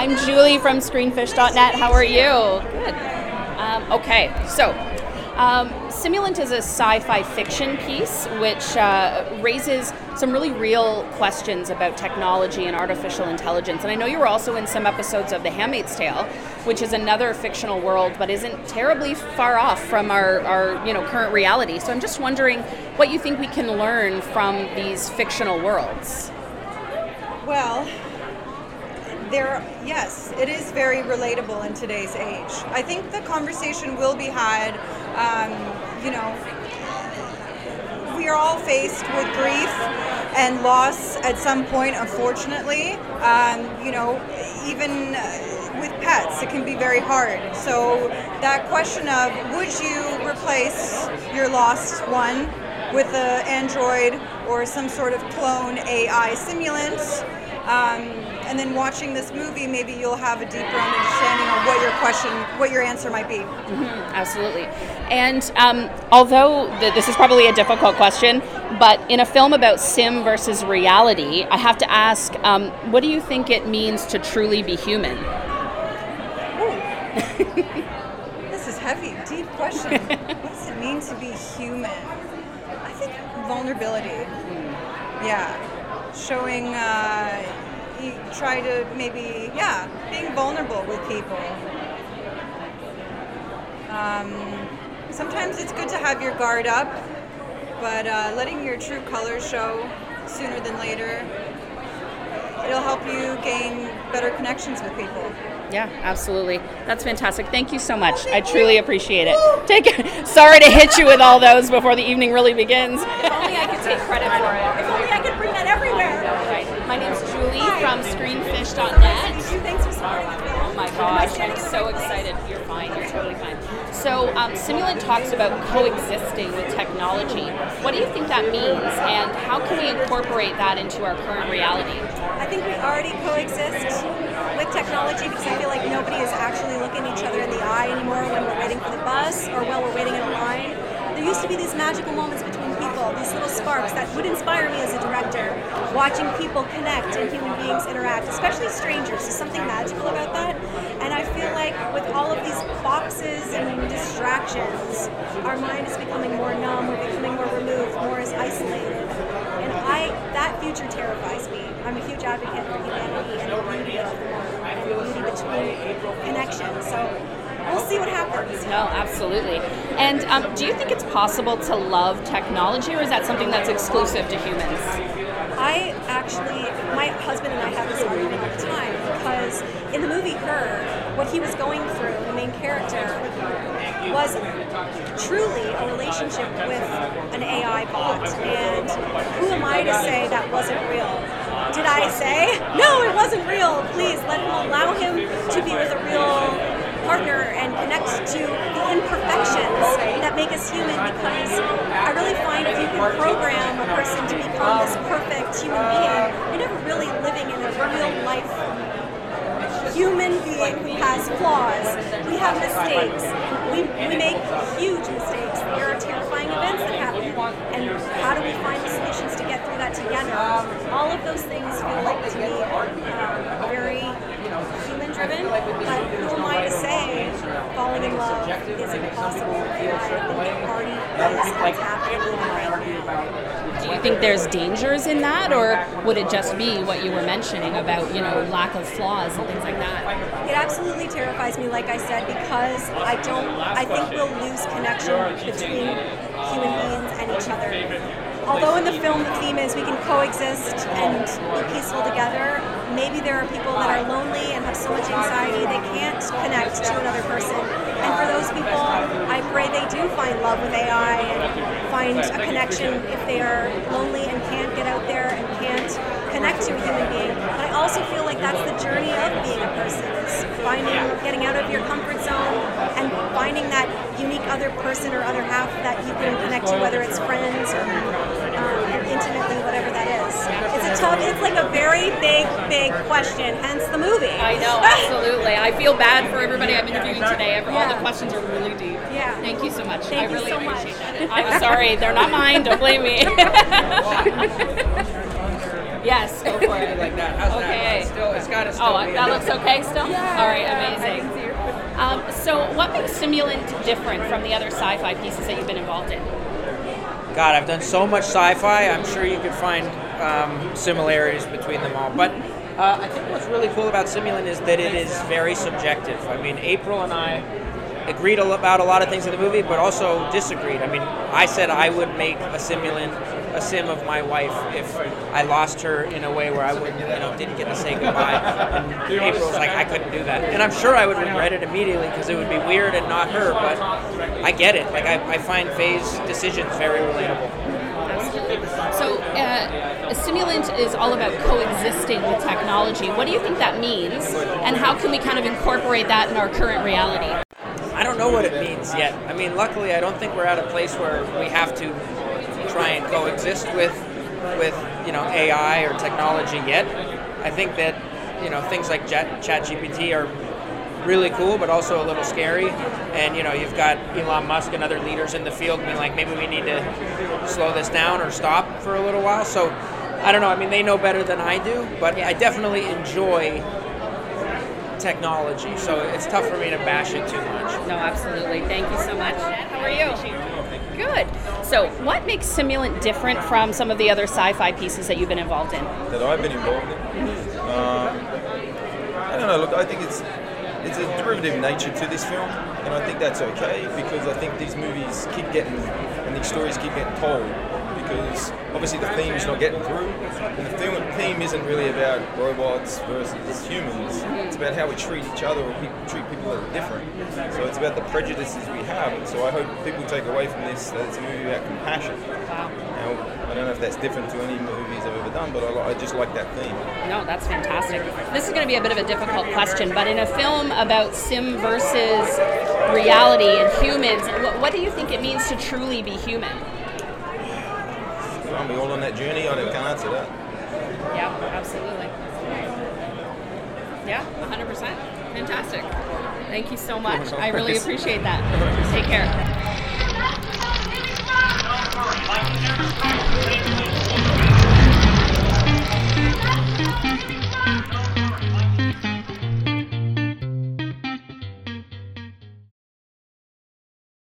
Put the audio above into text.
I'm Julie from screenfish.net. How are you? Good. Um, okay, so um, Simulant is a sci fi fiction piece which uh, raises some really real questions about technology and artificial intelligence. And I know you were also in some episodes of The Handmaid's Tale, which is another fictional world but isn't terribly far off from our, our you know, current reality. So I'm just wondering what you think we can learn from these fictional worlds. Well, there, yes, it is very relatable in today's age. I think the conversation will be had. Um, you know, we are all faced with grief and loss at some point, unfortunately. Um, you know, even uh, with pets, it can be very hard. So, that question of would you replace your lost one with an android or some sort of clone AI simulant? Um, and then watching this movie, maybe you'll have a deeper understanding of what your question, what your answer might be. Mm-hmm, absolutely. And um, although th- this is probably a difficult question, but in a film about sim versus reality, I have to ask, um, what do you think it means to truly be human? this is heavy, deep question. what does it mean to be human? Vulnerability. Mm. Yeah, showing. Uh, you try to maybe, yeah, being vulnerable with people. Um, sometimes it's good to have your guard up, but uh, letting your true colors show sooner than later, it'll help you gain better connections with people. Yeah, absolutely. That's fantastic. Thank you so much. I truly appreciate it. Take sorry to hit you with all those before the evening really begins. If only I could take credit for it. If only I could bring that everywhere. My name's Julie Hi. from screenfish.net. Thanks for supporting the film. Oh my gosh, I'm so excited. You're fine. You're totally fine. So, um, Simulant talks about coexisting with technology. What do you think that means, and how can we incorporate that into our current reality? I think we already coexist with technology because I feel like nobody is actually looking each other in the eye anymore when we're waiting for the bus or while we're waiting in a line. There used to be these magical moments these little sparks that would inspire me as a director. Watching people connect and human beings interact, especially strangers, there's something magical about that. And I feel like with all of these boxes and distractions, our mind is becoming more numb, we're becoming more removed, more as isolated. And I that future terrifies me. I'm a huge advocate for humanity and the beauty of the moment and the beauty between connection. So we'll see what happens. No, absolutely. And um, do you think it's possible to love technology, or is that something that's exclusive to humans? I actually, my husband and I have this argument all the time because in the movie Her, what he was going through, the main character, was truly a relationship with an AI bot. And who am I to say that wasn't real? Did I say, no, it wasn't real? Please let him allow him to be with a real partner and connect to the imperfections that make us human because I really find if you can program a person to become this perfect human being, you're never really living in a real life human being who has flaws. We have mistakes. We, we make huge mistakes. There are terrifying events that happen. And how do we find the solutions to get through that together? All of those things feel like to me um, very human driven, but who am I to say in love is impossible? I think it already is what's happening right now. Do you think there's dangers in that, or would it just be what you were mentioning about, you know, lack of flaws and things like that? It absolutely terrifies me, like I said, because I don't, I think we'll lose connection between human beings and each other although in the film the theme is we can coexist and be peaceful together, maybe there are people that are lonely and have so much anxiety they can't connect to another person. And for those people, I pray they do find love with AI and find a connection if they are lonely and can't get out there and can't connect to a human being. But I also feel like that's the journey of being a person is finding getting out of your comfort zone and finding that unique other person or other half that you can connect to, whether it's friends or um, intimately, whatever that is. It's tough, it's like a very big, big question, hence the movie. I know, absolutely. I feel bad for everybody I'm interviewing today. Every, All the questions are really deep. Yeah. Thank you so much. Thank I really you so appreciate much. that. I'm sorry, they're not mine. Don't blame me. Yes, go for it. like that. How's okay. that? It's still, it's got to still Oh, that looks okay still? All right, amazing. Um, so, what makes Simulant different from the other sci fi pieces that you've been involved in? God, I've done so much sci-fi. I'm sure you could find um, similarities between them all. But uh, I think what's really cool about Simulant is that it is very subjective. I mean, April and I agreed about a lot of things in the movie, but also disagreed. I mean, I said I would make a simulant, a sim of my wife if I lost her in a way where I wouldn't, you know, didn't get to say goodbye. And April was like, I couldn't do that, and I'm sure I would regret it immediately because it would be weird and not her. But I get it. Like I, I find Faye's decisions very relatable. So, uh, a simulant is all about coexisting with technology. What do you think that means, and how can we kind of incorporate that in our current reality? I don't know what it means yet. I mean, luckily, I don't think we're at a place where we have to try and coexist with, with you know, AI or technology yet. I think that you know things like Chat ChatGPT are really cool, but also a little scary. And you know, you've got Elon Musk and other leaders in the field being like, maybe we need to slow this down or stop for a little while. So, I don't know. I mean, they know better than I do, but I definitely enjoy technology. So it's tough for me to bash it too much. No, absolutely. Thank you so much. How are you? Good. So, what makes Simulant different from some of the other sci fi pieces that you've been involved in? that I've been involved in. Um, I don't know. Look, I think it's it's a derivative nature to this film, and I think that's okay because I think these movies keep getting and these stories keep getting told because obviously the theme is not getting through, and the film theme isn't really about robots versus humans. It's about how we treat each other or people treat people that are different. So it's about the prejudices we have. And so I hope people take away from this that it's a movie about compassion. Now, I don't know if that's different to any movies I've ever done, but I, I just like that theme. No, that's fantastic. This is going to be a bit of a difficult question, but in a film about sim versus reality and humans, what, what do you think it means to truly be human? Are we all on that journey? I don't- can't answer that. Yeah, absolutely. Yeah, 100%. Fantastic. Thank you so much. I really appreciate that. Take care.